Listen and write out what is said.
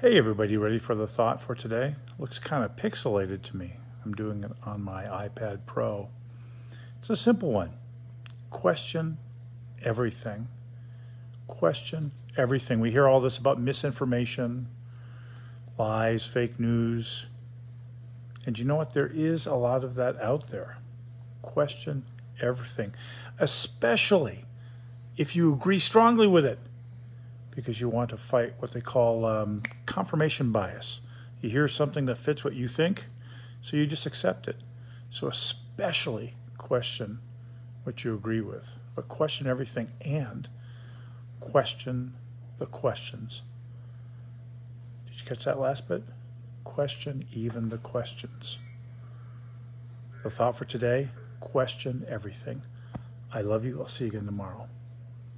Hey everybody, ready for the thought for today? Looks kind of pixelated to me. I'm doing it on my iPad Pro. It's a simple one. Question everything. Question everything. We hear all this about misinformation, lies, fake news. And you know what? There is a lot of that out there. Question everything, especially if you agree strongly with it because you want to fight what they call um, confirmation bias. You hear something that fits what you think, so you just accept it. So, especially question what you agree with, but question everything and question the questions. Did you catch that last bit? Question even the questions. The thought for today question everything. I love you. I'll see you again tomorrow.